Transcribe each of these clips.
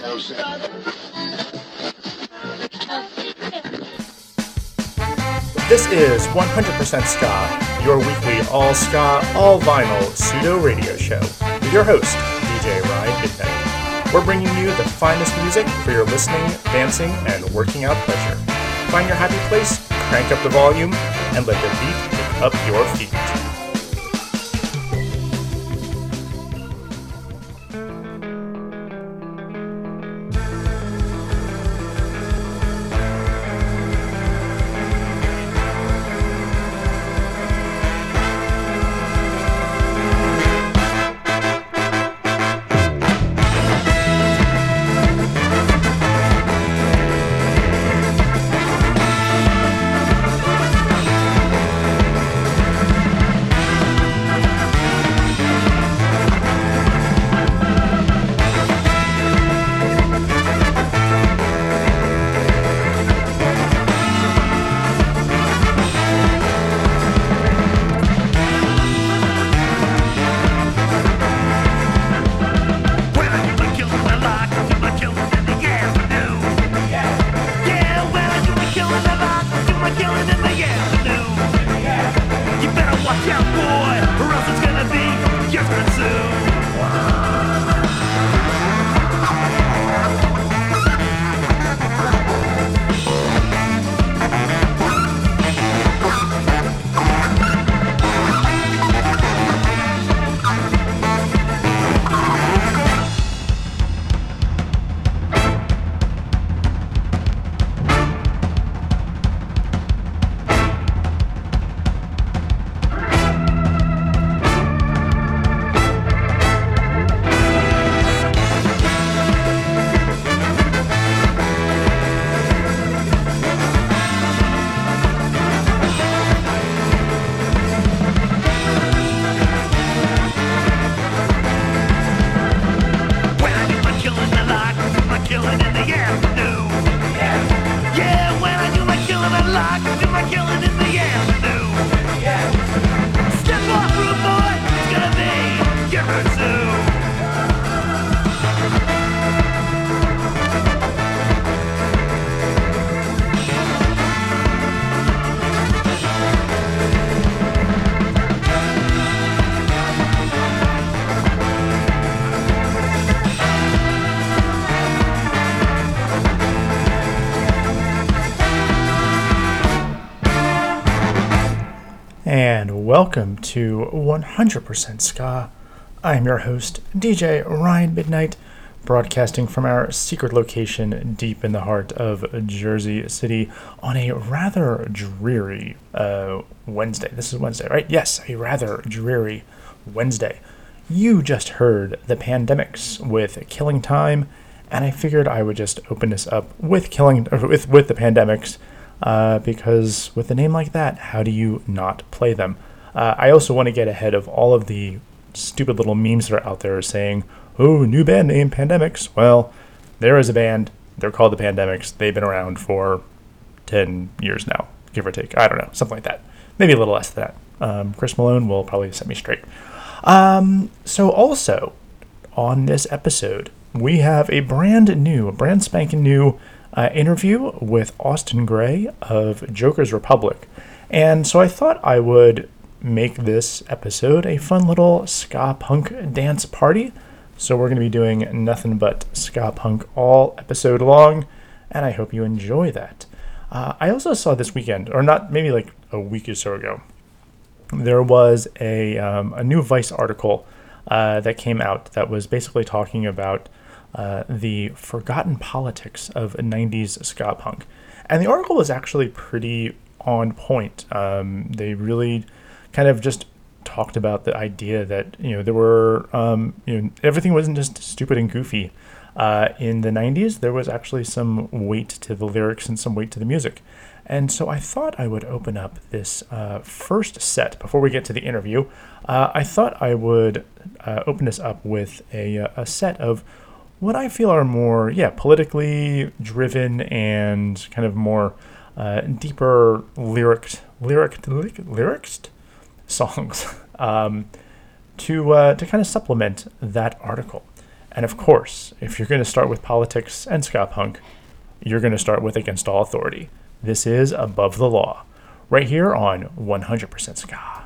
This is 100% Ska, your weekly all ska, all vinyl pseudo radio show with your host, DJ Ryan Midnight. We're bringing you the finest music for your listening, dancing, and working out pleasure. Find your happy place, crank up the volume, and let the beat pick up your feet. Welcome to 100% Ska. I'm your host, DJ Ryan Midnight, broadcasting from our secret location deep in the heart of Jersey City on a rather dreary uh, Wednesday. This is Wednesday, right? Yes, a rather dreary Wednesday. You just heard the Pandemics with Killing Time, and I figured I would just open this up with Killing with with the Pandemics uh, because with a name like that, how do you not play them? Uh, I also want to get ahead of all of the stupid little memes that are out there saying, "Oh, new band name Pandemics." Well, there is a band. They're called the Pandemics. They've been around for ten years now, give or take. I don't know, something like that. Maybe a little less than that. Um, Chris Malone will probably set me straight. Um, so also on this episode, we have a brand new, a brand spanking new uh, interview with Austin Gray of Joker's Republic. And so I thought I would make this episode a fun little ska punk dance party. So we're going to be doing nothing but ska punk all episode long, and I hope you enjoy that. Uh, I also saw this weekend, or not, maybe like a week or so ago, there was a, um, a new Vice article uh, that came out that was basically talking about uh, the forgotten politics of 90s ska punk. And the article was actually pretty on point. Um, they really kind of just talked about the idea that you know there were um, you know everything wasn't just stupid and goofy. Uh, in the 90s, there was actually some weight to the lyrics and some weight to the music. And so I thought I would open up this uh, first set before we get to the interview. Uh, I thought I would uh, open this up with a, uh, a set of what I feel are more, yeah, politically driven and kind of more uh, deeper lyric, lyric, lyric, lyrics songs um, to uh, to kind of supplement that article. And of course, if you're going to start with politics and ska punk, you're going to start with Against All Authority. This is Above the Law, right here on 100% Ska.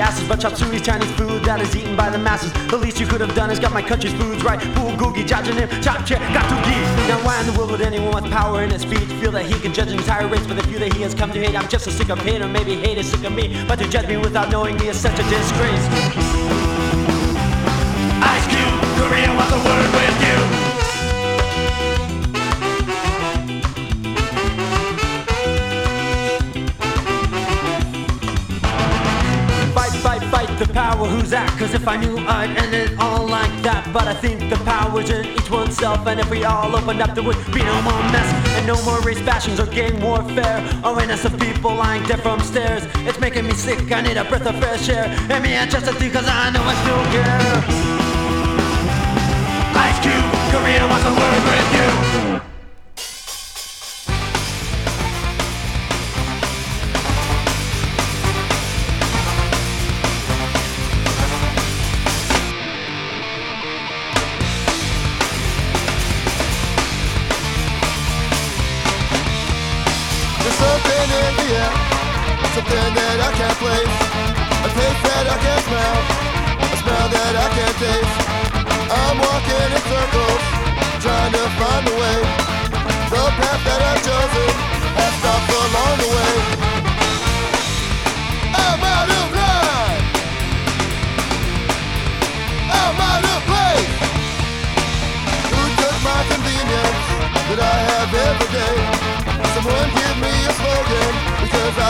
asses, but chop suey's Chinese food that is eaten by the masses. The least you could have done is got my country's foods right. Pool googie, jajanim, chop chair, got two geese. Now why in the world would anyone with power in his speech feel that he can judge entire race? But the few that he has come to hate, I'm just a sick of hate, or maybe hate is sick of me. But to judge me without knowing me is such a disgrace. Ice Cube, Korea, what the word? who's that, cause if I knew I'd end it all like that. But I think the power's in each oneself, and if we all opened up, there would be no more mess, and no more race passions or gang warfare, or of people lying dead from stairs. It's making me sick, I need a breath of fresh air, and me and too cause I know I still care. Ice Cube, Korea wants a word with you.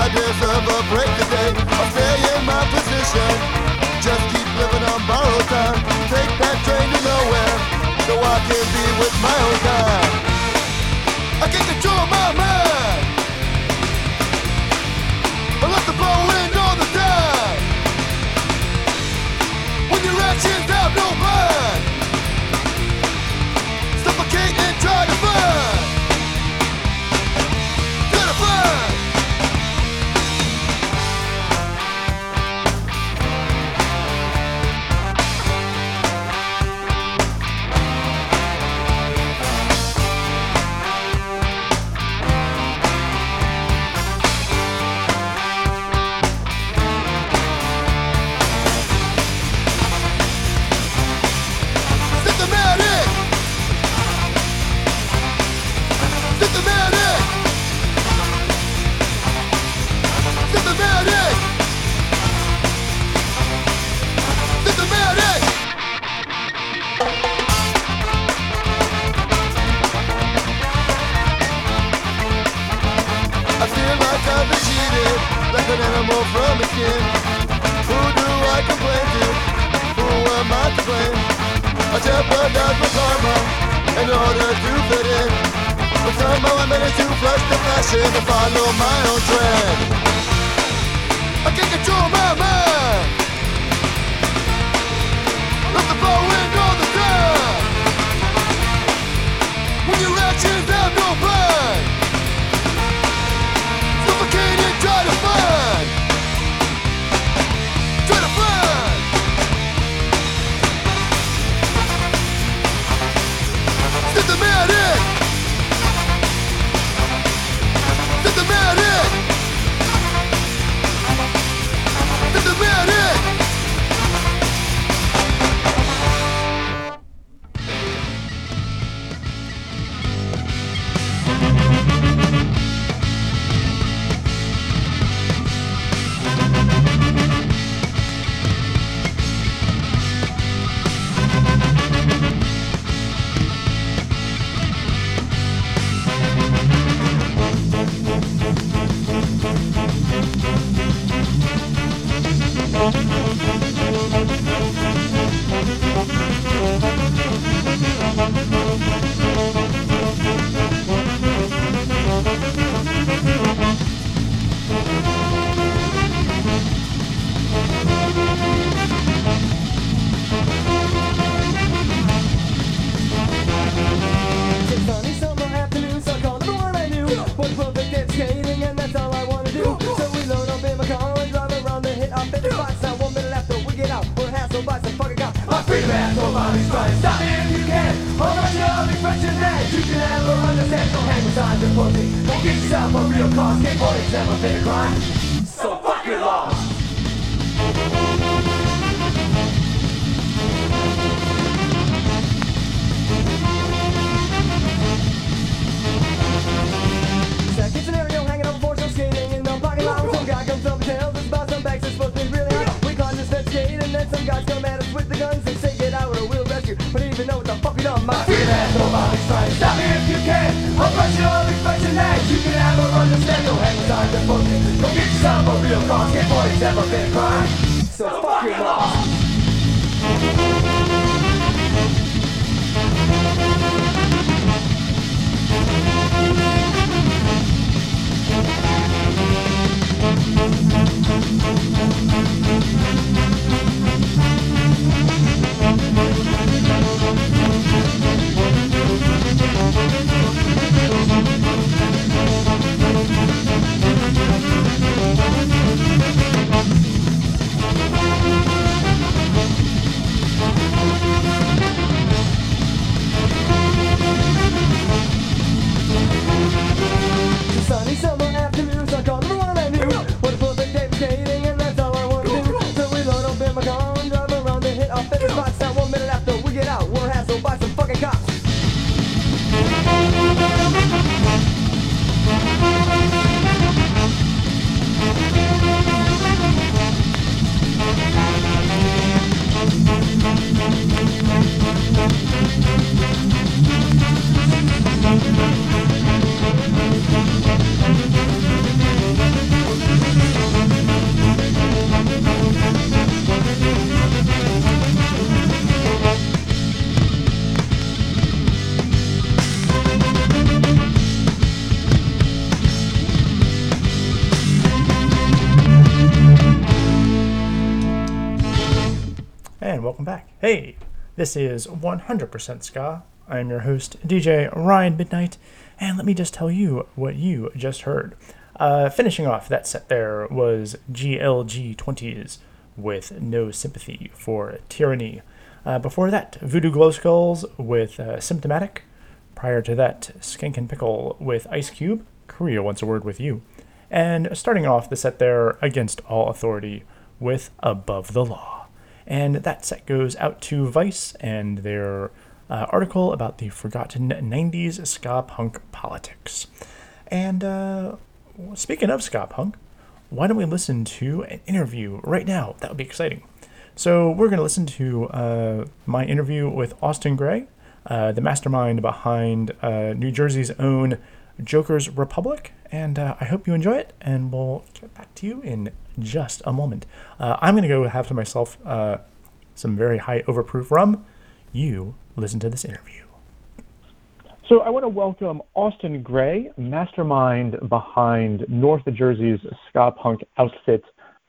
Deserve a break today. I'll stay in my position. Just keep living on borrowed time. Take that train to nowhere. So I can be with my own time. get it. This is 100% Ska. I am your host, DJ Ryan Midnight, and let me just tell you what you just heard. Uh, finishing off that set there was GLG 20s with No Sympathy for Tyranny. Uh, before that, Voodoo Glow Skulls with uh, Symptomatic. Prior to that, Skankin' Pickle with Ice Cube. Korea wants a word with you. And starting off the set there, Against All Authority with Above the Law. And that set goes out to Vice and their uh, article about the forgotten 90s ska punk politics. And uh, speaking of ska punk, why don't we listen to an interview right now? That would be exciting. So we're going to listen to uh, my interview with Austin Gray, uh, the mastermind behind uh, New Jersey's own Joker's Republic, and uh, I hope you enjoy it. And we'll get back to you in just a moment. Uh, I'm going to go have to myself uh, some very high overproof rum. You listen to this interview. So I want to welcome Austin Gray, mastermind behind North Jersey's ska punk outfit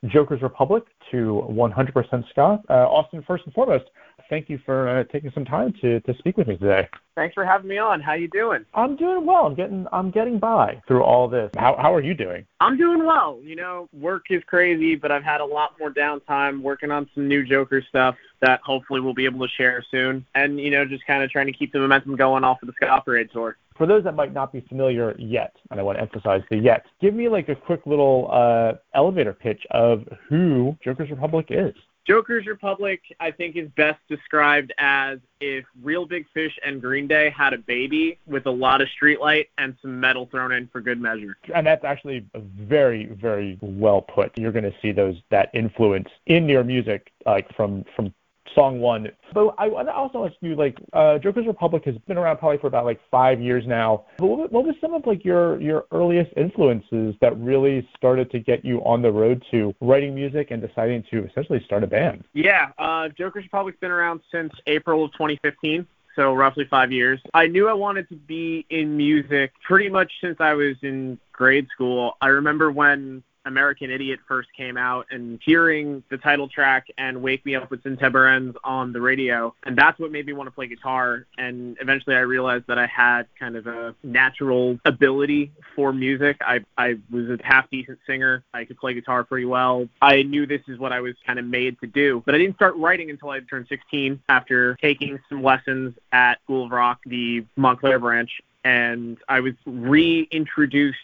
Joker's Republic, to 100% Ska. Uh, Austin, first and foremost, thank you for uh, taking some time to, to speak with me today. Thanks for having me on. How you doing? I'm doing well. I'm getting I'm getting by through all this. How how are you doing? I'm doing well. You know, work is crazy, but I've had a lot more downtime working on some new Joker stuff that hopefully we'll be able to share soon. And you know, just kind of trying to keep the momentum going off of the Ska Parade tour. For those that might not be familiar yet, and I want to emphasize the yet, give me like a quick little uh, elevator pitch of who Joker's Republic is. Joker's Republic, I think, is best described as if Reel Big Fish and Green Day had a baby with a lot of streetlight and some metal thrown in for good measure. And that's actually very, very well put. You're going to see those that influence in your music, like from from song one. But I want to also ask you, like, uh, Joker's Republic has been around probably for about like five years now. But what, what was some of like your your earliest influences that really started to get you on the road to writing music and deciding to essentially start a band? Yeah, uh, Joker's Republic's been around since April of 2015. So roughly five years. I knew I wanted to be in music pretty much since I was in grade school. I remember when American Idiot first came out and hearing the title track and Wake Me Up When September Ends on the radio. And that's what made me want to play guitar. And eventually I realized that I had kind of a natural ability for music. I, I was a half decent singer. I could play guitar pretty well. I knew this is what I was kind of made to do. But I didn't start writing until I turned 16 after taking some lessons at School of Rock, the Montclair branch. And I was reintroduced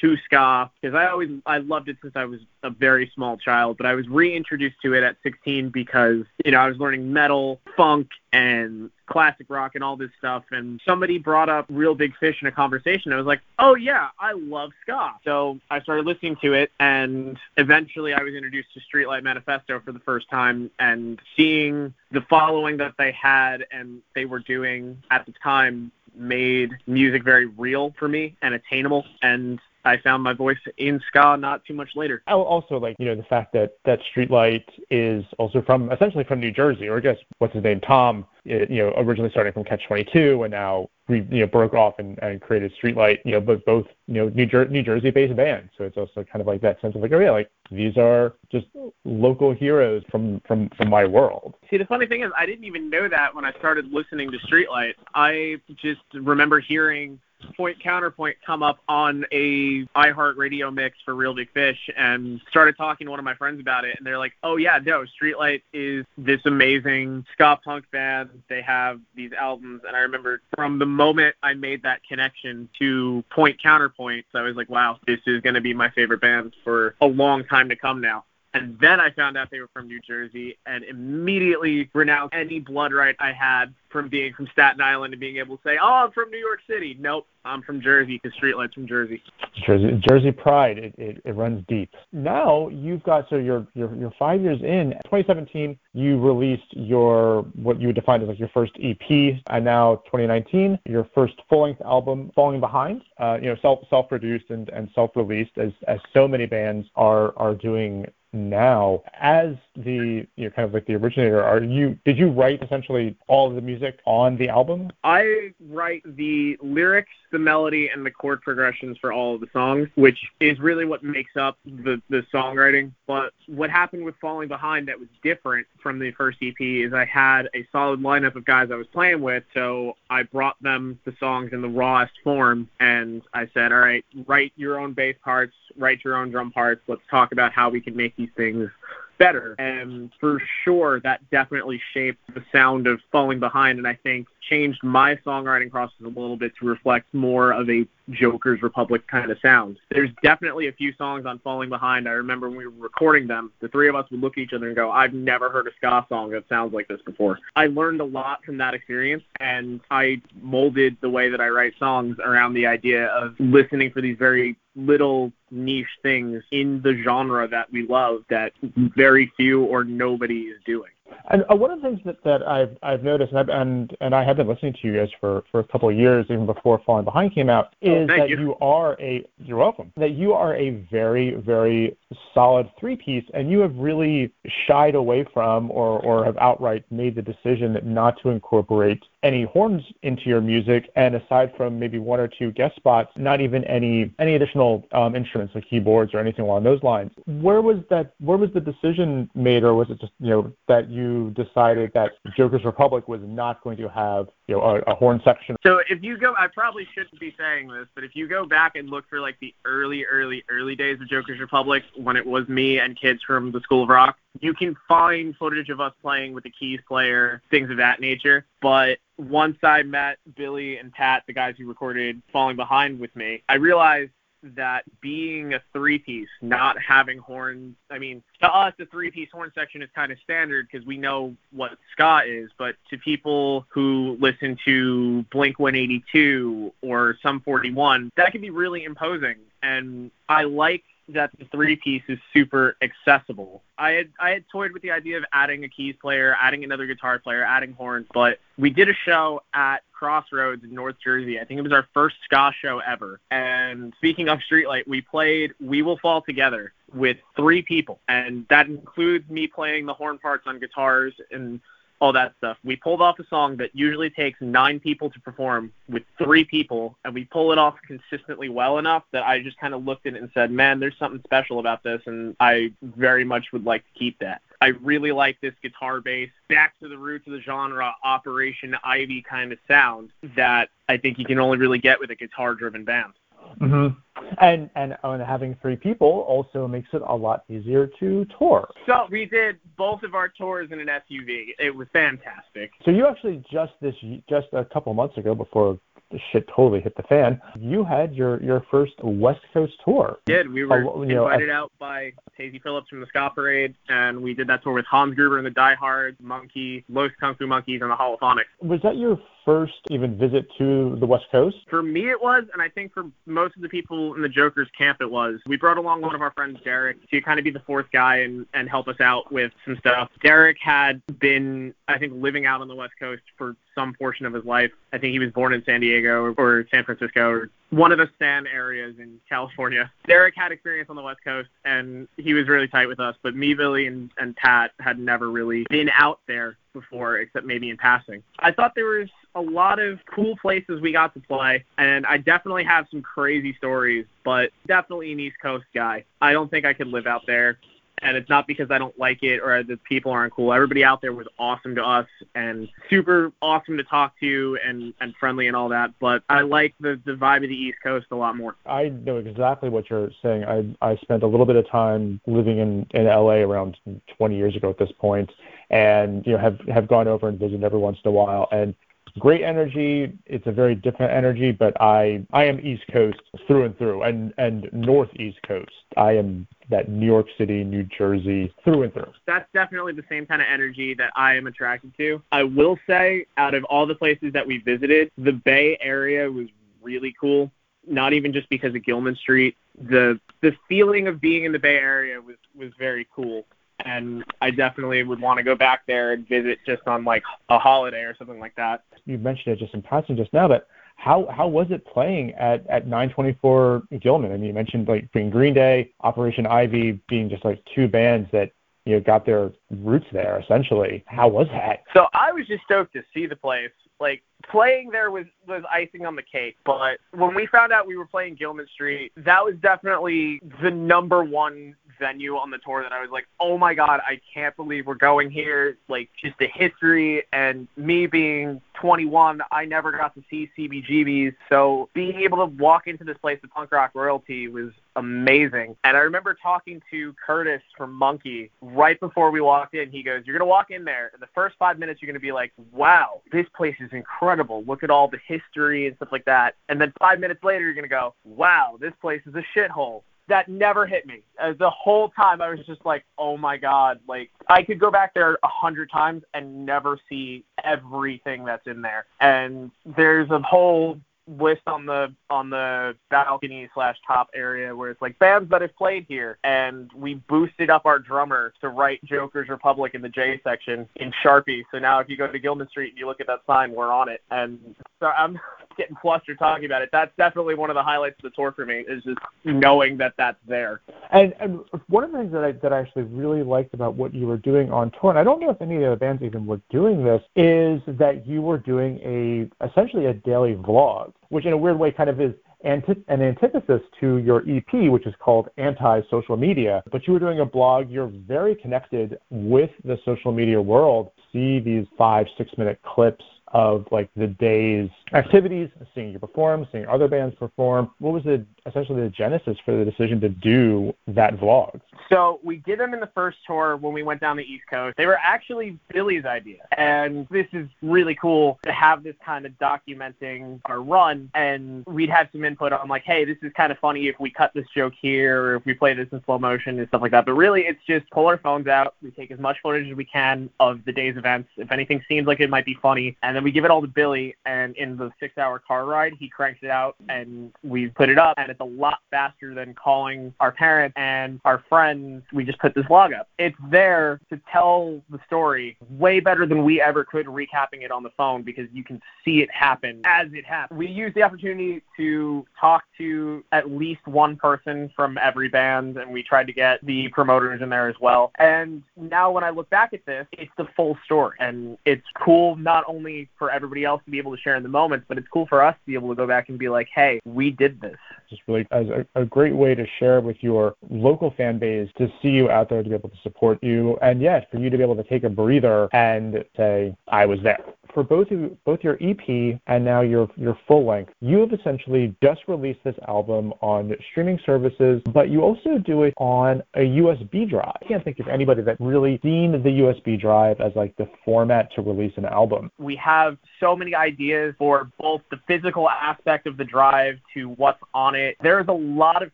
to ska because I always I loved it since I was a very small child, but I was reintroduced to it at 16 because you know I was learning metal, funk, and classic rock and all this stuff. And somebody brought up Reel Big Fish in a conversation. I was like, oh yeah, I love ska. So I started listening to it, and eventually I was introduced to Streetlight Manifesto for the first time, and seeing the following that they had and they were doing at the time made music very real for me and attainable and I found my voice in ska not too much later. I also like, you know, the fact that that Streetlight is also from essentially from New Jersey, or I guess what's his name, Tom, you know, originally starting from Catch 22 and now we, you know, broke off and, and created Streetlight, you know, but both, you know, New, Jer- New Jersey based bands. So it's also kind of like that sense of like, oh yeah, like these are just local heroes from, from, from my world. See, the funny thing is I didn't even know that when I started listening to Streetlight. I just remember hearing point counterpoint come up on a iHeartRadio mix for Reel Big Fish and started talking to one of my friends about it and they're like, "Oh yeah, no, Streetlight is this amazing ska punk band. They have these albums." And I remember from the moment I made that connection to Point Counterpoint, I was like, "Wow, this is going to be my favorite band for a long time to come now." And then I found out they were from New Jersey and immediately renounced any blood right I had from being from Staten Island and being able to say, oh, I'm from New York City. Nope, I'm from Jersey because Streetlight's from Jersey. Jersey, Jersey pride, it, it, it runs deep. Now you've got, so you're, you're, you're five years in. 2017, you released your, what you would define as like your first EP, and now 2019, your first full-length album, Falling Behind, uh, you know, self, self-produced and, and self-released as, as so many bands are, are doing now. As the you know, kind of like the originator, are you did you write essentially all of the music on the album? I write the lyrics, the melody, and the chord progressions for all of the songs, which is really what makes up the, the songwriting. But what happened with Falling Behind that was different from the first EP is I had a solid lineup of guys I was playing with, so I brought them the songs in the rawest form, and I said, all right, write your own bass parts, write your own drum parts. Let's talk about how we can make these things better. And for sure, that definitely shaped the sound of Falling Behind, and I think changed my songwriting process a little bit to reflect more of a Joker's Republic kind of sound. There's definitely a few songs on Falling Behind. I remember when we were recording them, the three of us would look at each other and go, I've never heard a ska song that sounds like this before. I learned a lot from that experience, and I molded the way that I write songs around the idea of listening for these very little niche things in the genre that we love that very few or nobody is doing. And uh, one of the things that, that I've I've noticed, and, I've, and and I have been listening to you guys for, for a couple of years, even before Falling Behind came out, is thank that you. you are a you're welcome. That you are a very very solid three piece, and you have really shied away from, or or have outright made the decision not to incorporate any horns into your music, and aside from maybe one or two guest spots, not even any any additional um, instruments like keyboards or anything along those lines. Where was that? Where was the decision made, or was it just you know that you decided that Joker's Republic was not going to have you know a, a horn section? So if you go, I probably shouldn't be saying this, but if you go back and look for like the early, early, early days of Joker's Republic, when it was me and kids from the School of Rock, you can find footage of us playing with the keys player, things of that nature. But once I met Billy and Pat, the guys who recorded Falling Behind with me, I realized that being a three piece, not having horns, I mean, to us, the three piece horn section is kind of standard because we know what ska is, but to people who listen to Blink 182 or Sum 41, that can be really imposing. And I like that the three piece is super accessible. I had I had toyed with the idea of adding a keys player, adding another guitar player, adding horns, but we did a show at Crossroads in North Jersey. I think it was our first ska show ever. And speaking of Streetlight, we played We Will Fall Together with three people, and that includes me playing the horn parts on guitars and all that stuff. We pulled off a song that usually takes nine people to perform with three people, and we pull it off consistently well enough that I just kind of looked at it and said, man, there's something special about this, and I very much would like to keep that. I really like this guitar bass, back to the roots of the genre, Operation Ivy kind of sound that I think you can only really get with a guitar driven band. Mm-hmm. And and and having three people also makes it a lot easier to tour. So we did both of our tours in an SUV. It was fantastic. So you actually just this just a couple months ago before the shit totally hit the fan, you had your your first West Coast tour. did. We were Oh, you know, invited out by Tazy Phillips from the Ska Parade, and we did that tour with Hans Gruber and the Die Hard, Monkey, Los Kung Fu Monkeys, and the Holophonics. Was that your first even visit to the West Coast? For me, it was, and I think for most of the people in the Joker's camp, it was. We brought along one of our friends, Derek, to kind of be the fourth guy and, and help us out with some stuff. Derek had been, I think, living out on the West Coast for some portion of his life. I think he was born in San Diego or, or San Francisco or one of the San areas in California. Derek had experience on the West Coast, and he was really tight with us. But me, Billy, and, and Pat had never really been out there before, except maybe in passing. I thought there was a lot of cool places we got to play, and I definitely have some crazy stories, but definitely an East Coast guy. I don't think I could live out there. And it's not because I don't like it or the people aren't cool. Everybody out there was awesome to us and super awesome to talk to and, and friendly and all that. But I like the, the vibe of the East Coast a lot more. I know exactly what you're saying. I I spent a little bit of time living in in LA around 20 years ago at this point, and you know have have gone over and visited every once in a while and. Great energy. It's a very different energy, but I I am East Coast through and through, and and Northeast Coast. I am that New York City, New Jersey through and through. that's definitely the same kind of energy that I am attracted to. I will say, out of all the places that we visited, the Bay Area was really cool. Not even just because of Gilman Street. The the feeling of being in the Bay Area was was very cool. And I definitely would want to go back there and visit just on like a holiday or something like that. You mentioned it just in passing just now, but How how was it playing at at 924 Gilman? I mean, you mentioned like being Green Day, Operation Ivy being just like two bands that you know got their roots there essentially. How was that? So I was just stoked to see the place. Like playing there was was icing on the cake, but when we found out we were playing Gilman Street, that was definitely the number one venue on the tour that I was like, "Oh my god, I can't believe we're going here." Like just the history and me being 21, I never got to see CBGBs, so being able to walk into this place with punk rock royalty was amazing. And I remember talking to Curtis from Monkey right before we walked in. He goes, "You're gonna walk in there, and the first five minutes you're gonna be like, wow, this place is incredible. Look at all the history and stuff like that." And then five minutes later, you're gonna go, "Wow, this place is a shithole." That never hit me. As the whole time, I was just like, "Oh my god!" Like I could go back there a hundred times and never see everything that's in there. And there's a whole list on the on the balcony slash top area where it's like bands that have played here and we boosted up our drummer to write Joker's Republic in the J section in Sharpie. So now if you go to Gilman Street and you look at that sign, we're on it. And so I'm getting flustered talking about it. That's definitely one of the highlights of the tour for me is just knowing that that's there. And, and one of the things that I that I actually really liked about what you were doing on tour, and I don't know if any of the other bands even were doing this, is that you were doing a essentially a daily vlog, which in a weird way kind of is anti- an antithesis to your EP, which is called Anti-Social Media. But you were doing a blog. You're very connected with the social media world. See these five, six minute clips of like the day's activities, seeing you perform, seeing other bands perform. What was the essentially the genesis for the decision to do that vlog? So we did them in the first tour when we went down the East Coast. They were actually Billy's idea. And this is really cool to have this kind of documenting our run. And we'd have some input on like, hey, this is kind of funny if we cut this joke here or if we play this in slow motion and stuff like that. But really it's just pull our phones out. We take as much footage as we can of the day's events. If anything seems like it might be funny. And then we give it all to Billy and in the six hour car ride he cranks it out and we put it up and it's a lot faster than calling our parents and our friends we just put this vlog up. It's there to tell the story way better than we ever could recapping it on the phone because you can see it happen as it happens. We use the opportunity to talk to at least one person from every band and we tried to get the promoters in there as well. And now when I look back at this, it's the full story and it's cool not only for everybody else to be able to share in the moments, but it's cool for us to be able to go back and be like, hey, we did this. Just really as a, a great way to share with your local fan base to see you out there to be able to support you, and yes, for you to be able to take a breather and say, I was there. For both of, both your EP and now your your full length, you have essentially just released this album on streaming services, but you also do it on a USB drive. I can't think of anybody that really seen the USB drive as like the format to release an album. We have so many ideas for both the physical aspect of the drive to what's on it. There's a lot of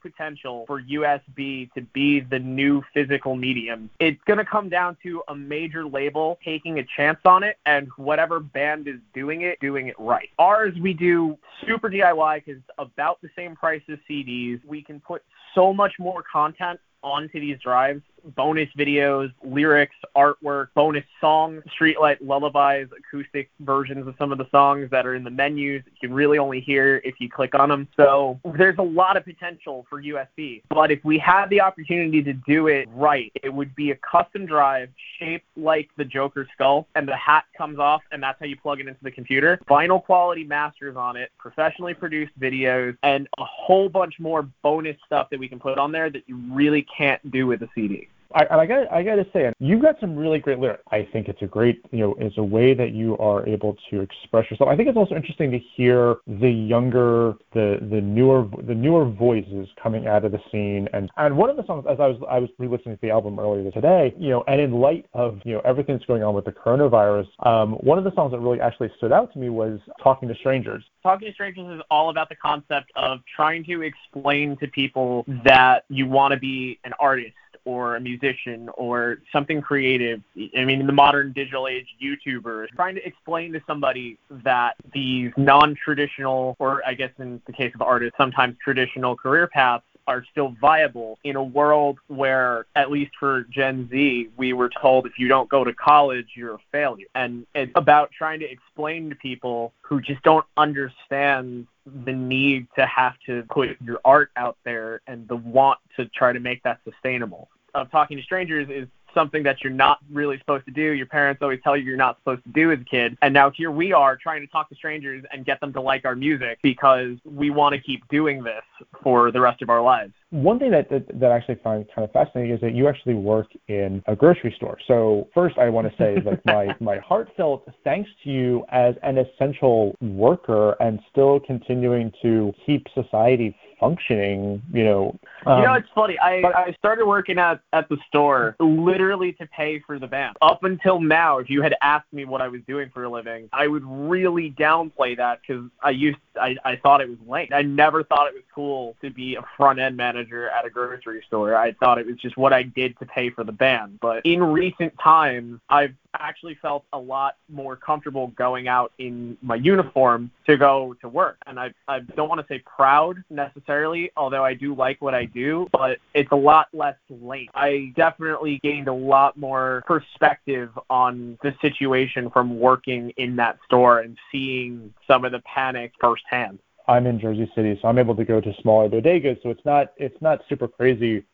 potential for USB to be the new physical medium. It's going to come down to a major label taking a chance on it and whatever band is doing it, doing it right. Ours, we do super DIY because it's about the same price as CDs. We can put so much more content onto these drives bonus videos, lyrics, artwork, bonus songs, streetlight lullabies, acoustic versions of some of the songs that are in the menus that you can really only hear if you click on them. So there's a lot of potential for USB. But if we had the opportunity to do it right, it would be a custom drive shaped like the Joker skull, and the hat comes off, and that's how you plug it into the computer. Vinyl quality masters on it, professionally produced videos, and a whole bunch more bonus stuff that we can put on there that you really can't do with a CD. I, I got I got to say, you've got some really great lyrics. I think it's a great, you know, it's a way that you are able to express yourself. I think it's also interesting to hear the younger, the the newer, the newer voices coming out of the scene. And and one of the songs, as I was I was re-listening to the album earlier today, you know, and in light of you know everything that's going on with the coronavirus, um, one of the songs that really actually stood out to me was "Talking to Strangers." Talking to Strangers is all about the concept of trying to explain to people that you want to be an artist or a musician or something creative. I mean, the modern digital age, YouTubers trying to explain to somebody that these non-traditional, or I guess in the case of artists, sometimes traditional career paths are still viable in a world where, at least for Gen Z, we were told if you don't go to college, you're a failure. And it's about trying to explain to people who just don't understand the need to have to put your art out there and the want to try to make that sustainable. Of talking to strangers is something that you're not really supposed to do. Your parents always tell you you're not supposed to do as a kid. And now here we are trying to talk to strangers and get them to like our music because we want to keep doing this for the rest of our lives. One thing that, that that I actually find kind of fascinating is that you actually work in a grocery store. So first, I want to say like my my heartfelt thanks to you as an essential worker and still continuing to keep society functioning. You know, you know, um, it's funny. I, I started working at, at the store literally to pay for the band. Up until now, if you had asked me what I was doing for a living, I would really downplay that because I used I, I thought it was lame. I never thought it was cool to be a front end manager at a grocery store. I thought it was just what I did to pay for the band. But in recent times, I've actually felt a lot more comfortable going out in my uniform to go to work. And I, I don't want to say proud necessarily, although I do like what I do, but it's a lot less late. I definitely gained a lot more perspective on the situation from working in that store and seeing some of the panic firsthand. I'm in Jersey City, so I'm able to go to smaller bodegas. So it's not it's not super crazy.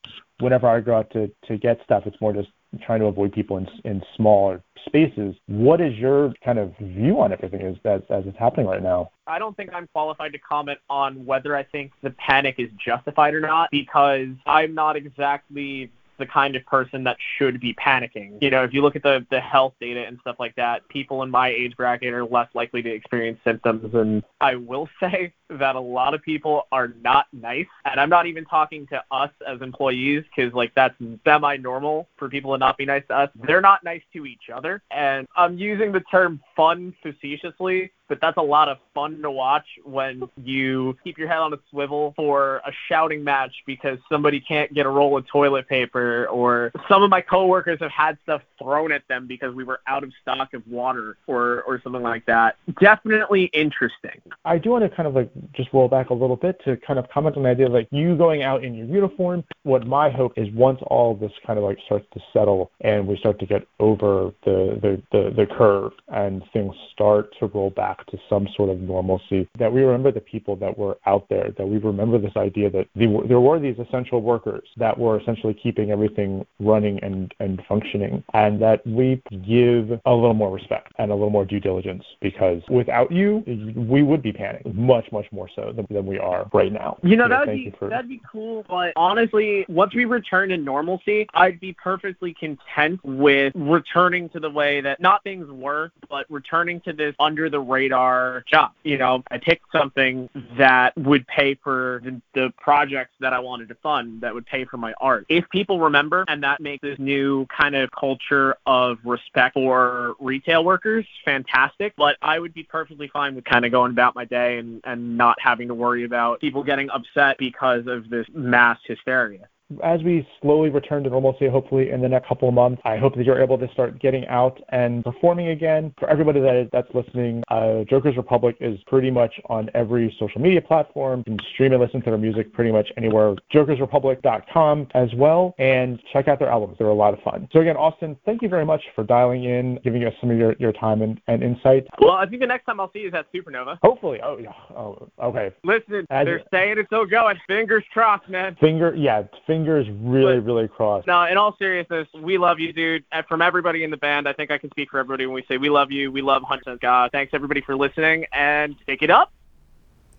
Whenever I go out to to get stuff, it's more just trying to avoid people in in smaller spaces. What is your kind of view on everything as as, as it's happening right now? I don't think I'm qualified to comment on whether I think the panic is justified or not because I'm not exactly the kind of person that should be panicking. You know, if you look at the, the health data and stuff like that, people in my age bracket are less likely to experience symptoms. And I will say that a lot of people are not nice. And I'm not even talking to us as employees because, like, that's semi normal for people to not be nice to us. They're not nice to each other. And I'm using the term fun facetiously but that's a lot of fun to watch when you keep your head on a swivel for a shouting match because somebody can't get a roll of toilet paper or some of my coworkers have had stuff thrown at them because we were out of stock of water or or something like that. Definitely interesting. I do want to kind of like just roll back a little bit to kind of comment on the idea of like you going out in your uniform. What my hope is once all this kind of like starts to settle and we start to get over the the, the, the curve and things start to roll back to some sort of normalcy, that we remember the people that were out there, that we remember this idea that the, there were these essential workers that were essentially keeping everything running and, and functioning, and that we give a little more respect and a little more due diligence because without you, we would be panicking much, much more so than, than we are right now. You know, So that would thank be for- that'd be cool, but honestly, once we return to normalcy, I'd be perfectly content with returning to the way that not things were, but returning to this under the radar job. You know, I picked something mm-hmm. that would pay for the, the projects that I wanted to fund, that would pay for my art. If people remember, and that makes this new kind of culture of respect for retail workers fantastic, but I would be perfectly fine with kind of going about my day and, and not having to worry about people getting upset because of this mass hysteria. As we slowly return to normalcy, hopefully in the next couple of months, I hope that you're able to start getting out and performing again. For everybody that is, that's listening, uh, Joker's Republic is pretty much on every social media platform. You can stream and listen to their music pretty much anywhere. JokersRepublic.com as well, and check out their albums. They're a lot of fun. So again, Austin, thank you very much for dialing in, giving us some of your, your time and, and insight. Well, I think the next time I'll see you is at Supernova. Hopefully, oh yeah, oh okay. Listen, As- they're saying it's still going. Fingers crossed, man. Finger, yeah, fingers really, But- really crossed. No, in all seriousness, we love you, dude. And from everybody in the band, I think I can speak for everybody when we say we love you. We love 100% God. Thanks, everybody, for listening, and take it up.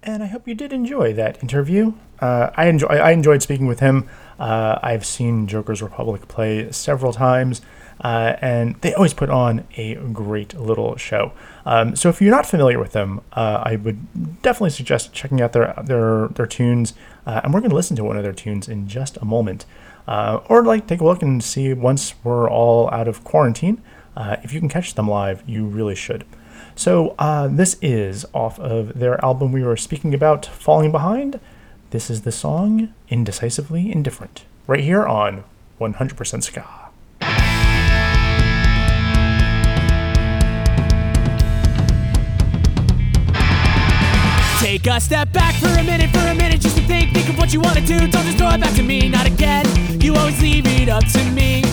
And I hope you did enjoy that interview. Uh, I enjoy I enjoyed speaking with him. Uh, I've seen Joker's Republic play several times, uh, and they always put on a great little show. Um, so if you're not familiar with them, uh, I would definitely suggest checking out their their their tunes. Uh, and we're going to listen to one of their tunes in just a moment, uh, or like take a look and see once we're all out of quarantine. If you can catch them live, you really should. So uh, this is off of their album we were speaking about, Falling Behind. This is the song Indecisively Indifferent, right here on 100% Ska. Take a step back for a minute, for a minute, just to think, think of what you wanna do, don't just throw it back to me. Not again, you always leave it up to me.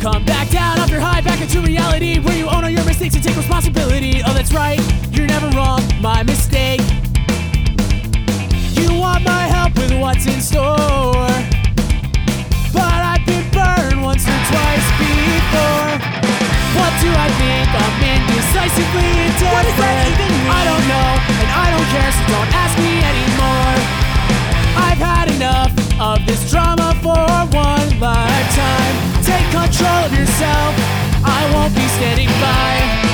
Come back down off your high, back into reality where you own all your mistakes and take responsibility. Oh, that's right, you're never wrong, my mistake. You want my help with what's in store. But I've been burned once or twice before. What do I think? I'm indecisively indifferent. What does that even mean? I don't know, and I don't care, so don't ask me anymore. I've had enough of this drama for one lifetime. Take control of yourself. I won't be standing by.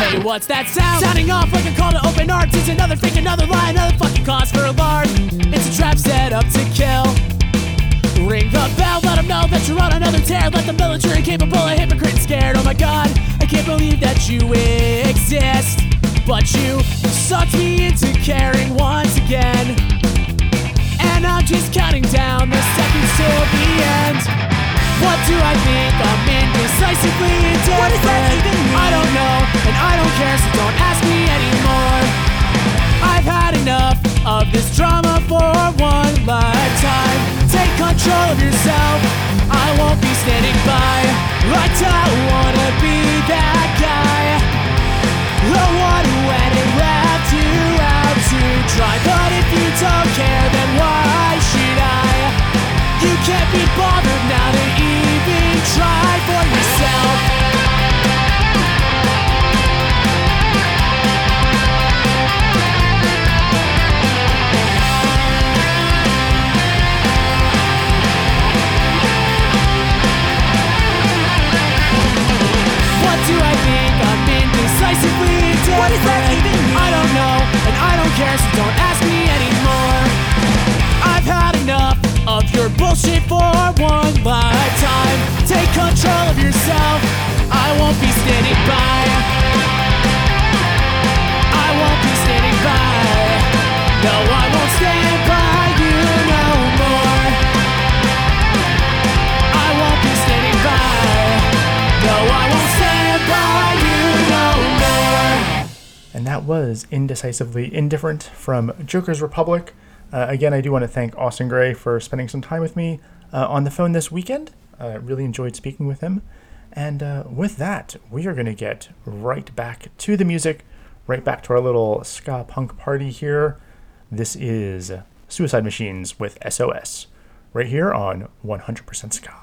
Hey, what's that sound? Sounding off like a call to open arms. It's another fake, another lie, another fucking cause for alarm. It's a trap set up to kill. Ring the bell, let them know that you're on another tear. Let the military capable of hypocrite and scared. Oh my god, I can't believe that you exist. But you sucked me into caring once again. And I'm just counting down the seconds till the end. What do I think? I'm indecisively indifferent. What does that even mean? I don't know, and I don't care, so don't ask me anymore. I've had enough of this drama for one lifetime. Take control of yourself. I won't be standing by. I don't wanna be that guy. Can't be bothered now does that even mean? I don't know, and I don't care, so don't ask me anymore. I've had enough of your bullshit for one lifetime. Take control of yourself. I won't be standing by. I won't be standing by. No, I won't stand by that was Indecisively Indifferent from Joker's Republic. Uh, again, I do want to thank Austin Gray for spending some time with me uh, on the phone this weekend. Uh, really enjoyed speaking with him. And uh, with that, we are going to get right back to the music, right back to our little ska punk party here. This is Suicide Machines with SOS, right here on 100% Ska.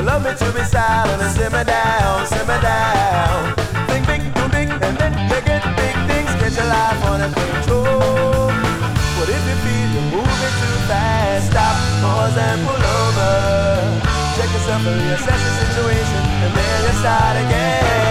Well, love me to be silent and simmer down, simmer down. Think big, do, big, and then you get big things. Get your life under control. But if you feel you're moving too fast, stop, pause, and pull over. Check yourself and reassess the situation, and then you start again.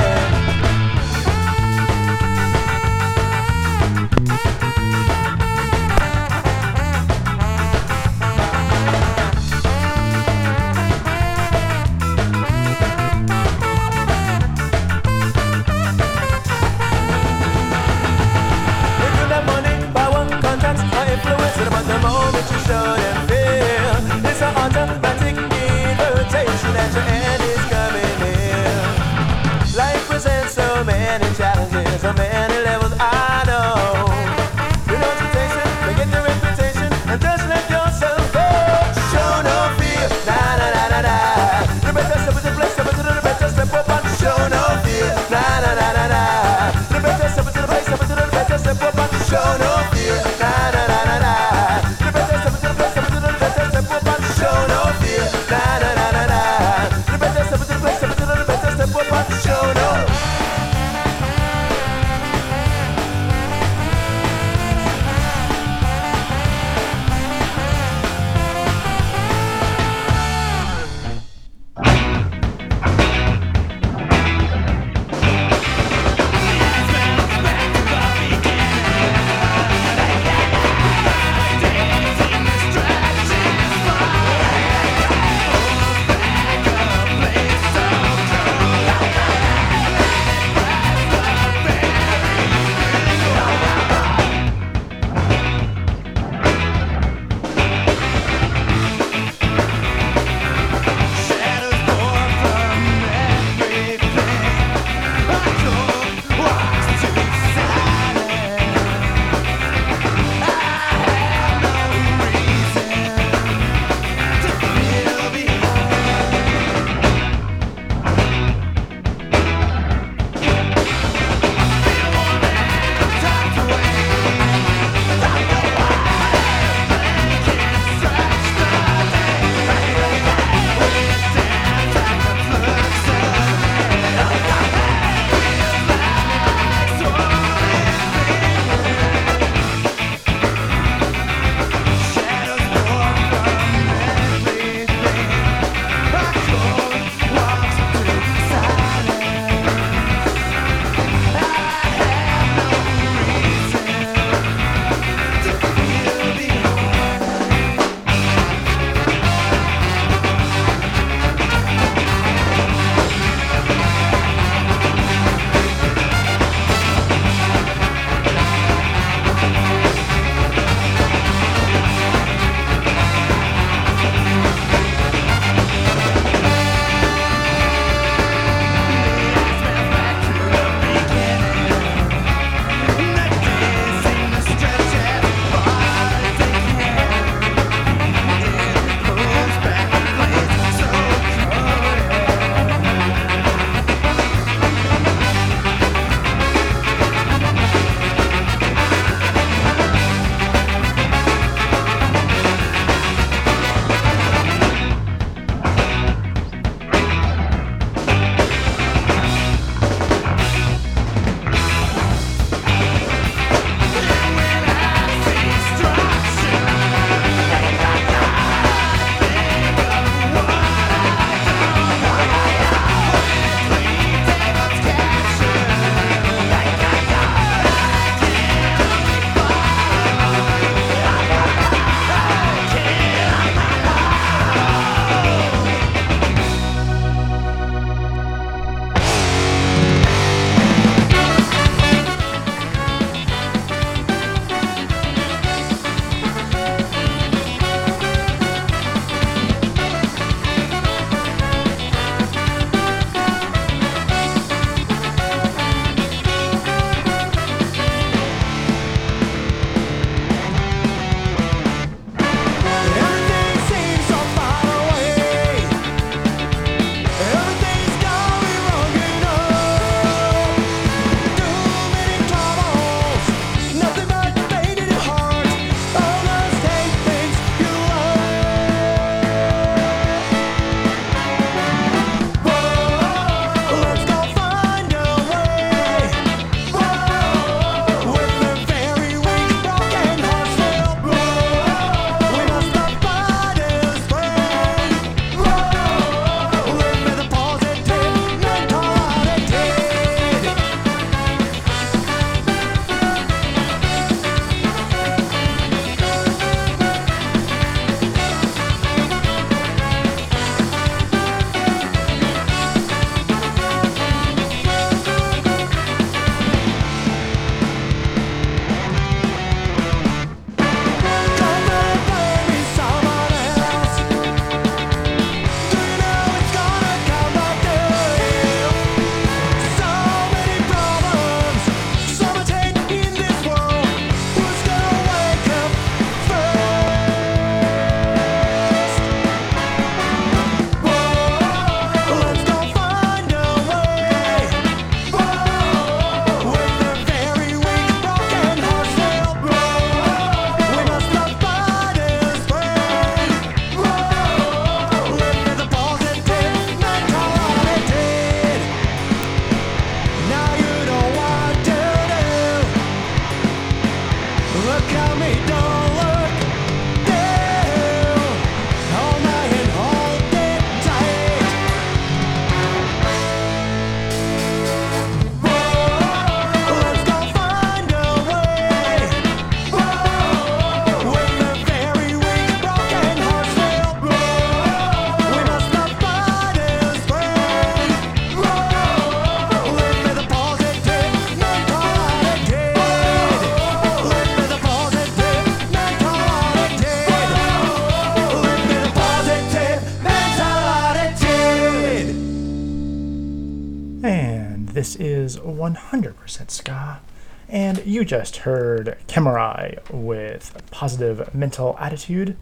100% Ska. And you just heard Kemuri with Positive Mental Attitude.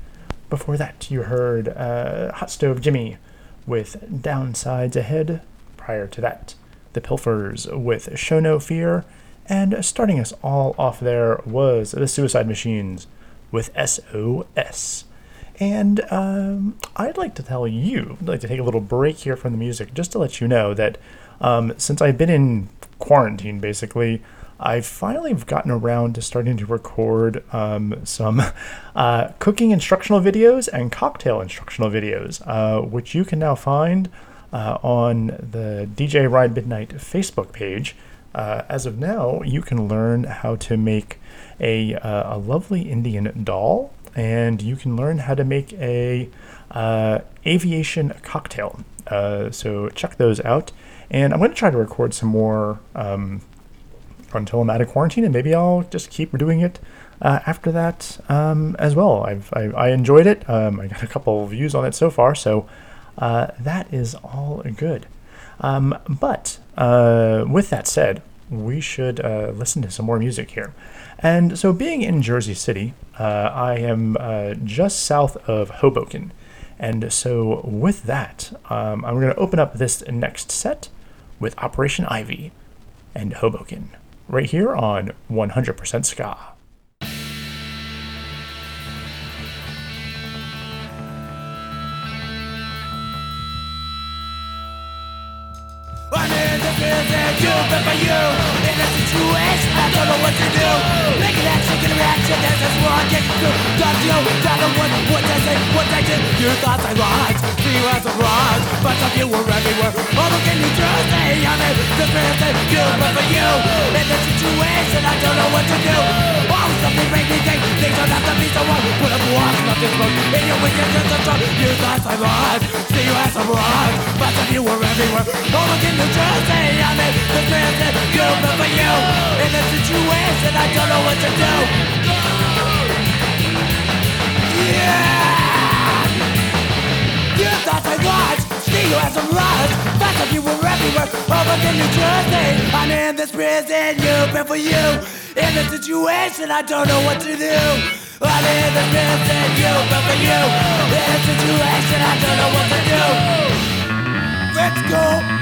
Before that, you heard uh, Hot Stove Jimmy with Downsides Ahead. Prior to that, The Pilfers with Show No Fear. And starting us all off there was The Suicide Machines with SOS. And um, I'd like to tell you, I'd like to take a little break here from the music just to let you know that um, since I've been in quarantine, basically, I finally have gotten around to starting to record um, some uh, cooking instructional videos and cocktail instructional videos, uh, which you can now find uh, on the DJ Ride Midnight Facebook page. Uh, as of now, you can learn how to make a, uh, a lovely Indian doll, and you can learn how to make a uh, aviation cocktail. So check those out. And I'm going to try to record some more um, until I'm out of quarantine, and maybe I'll just keep doing it uh, after that um, as well. I've I, I enjoyed it. Um, I got a couple of views on it so far, so uh, that is all good. Um, but uh, with that said, we should uh, listen to some more music here. And so, being in Jersey City, uh, I am uh, just south of Hoboken. And so, with that, um, I'm going to open up this next set with Operation Ivy and Hoboken, right here on 100% Ska. Building, you but for you getting Got you, got the one, what I say, what I did You thought I lied, see you as a rise But of you were everywhere, all over New Jersey I'm in the building, you but for you In a situation, I don't know what to do. Oh, something made me think, things don't have to be so wrong Put up walls, nothing smoke, in your wicked just a drunk You thought I lied, see you as a rise But of you were everywhere, all over New Jersey I'm in the building, you but for you In a situation, I don't know what to do Yeah! You thought I lied, see you as a lies Fact of you were everywhere, over in New Jersey I'm in this prison, you but for you. In a situation, I don't know what to do. I'm in this prison, you but for you. In a situation, I don't know what to do. Let's go!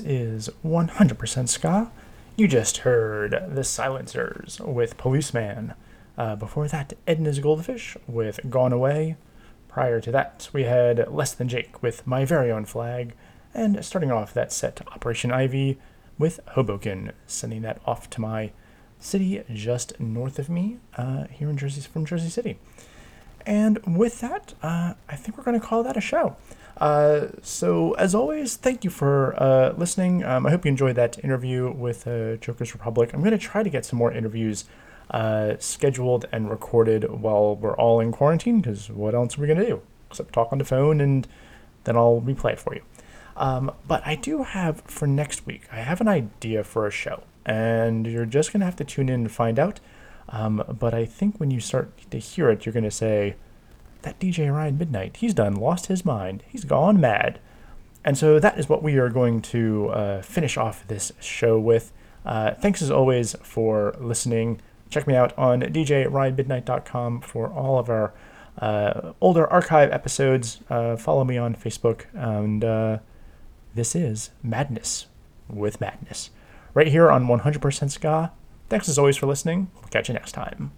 Is 100% Ska. You just heard The Silencers with Policeman. Uh, before that, Edna's Goldfish with Gone Away. Prior to that, we had Less Than Jake with My Very Own Flag. And starting off that set, Operation Ivy with Hoboken, sending that off to my city just north of me uh, here in Jersey, from Jersey City. And with that, uh, I think we're going to call that a show. Uh, so, as always, thank you for uh, listening. Um, I hope you enjoyed that interview with uh, Joker's Republic. I'm going to try to get some more interviews uh, scheduled and recorded while we're all in quarantine, because what else are we going to do except talk on the phone and then I'll replay it for you. Um, but I do have for next week, I have an idea for a show, and you're just going to have to tune in to find out. Um, but I think when you start to hear it, you're going to say, that DJ Ryan Midnight, he's done lost his mind. He's gone mad. And so that is what we are going to uh, finish off this show with. Uh, thanks as always for listening. Check me out on djryanmidnight.com for all of our uh, older archive episodes. Uh, follow me on Facebook. And uh, this is Madness with Madness. Right here on 100% Ska. Thanks as always for listening. We'll catch you next time.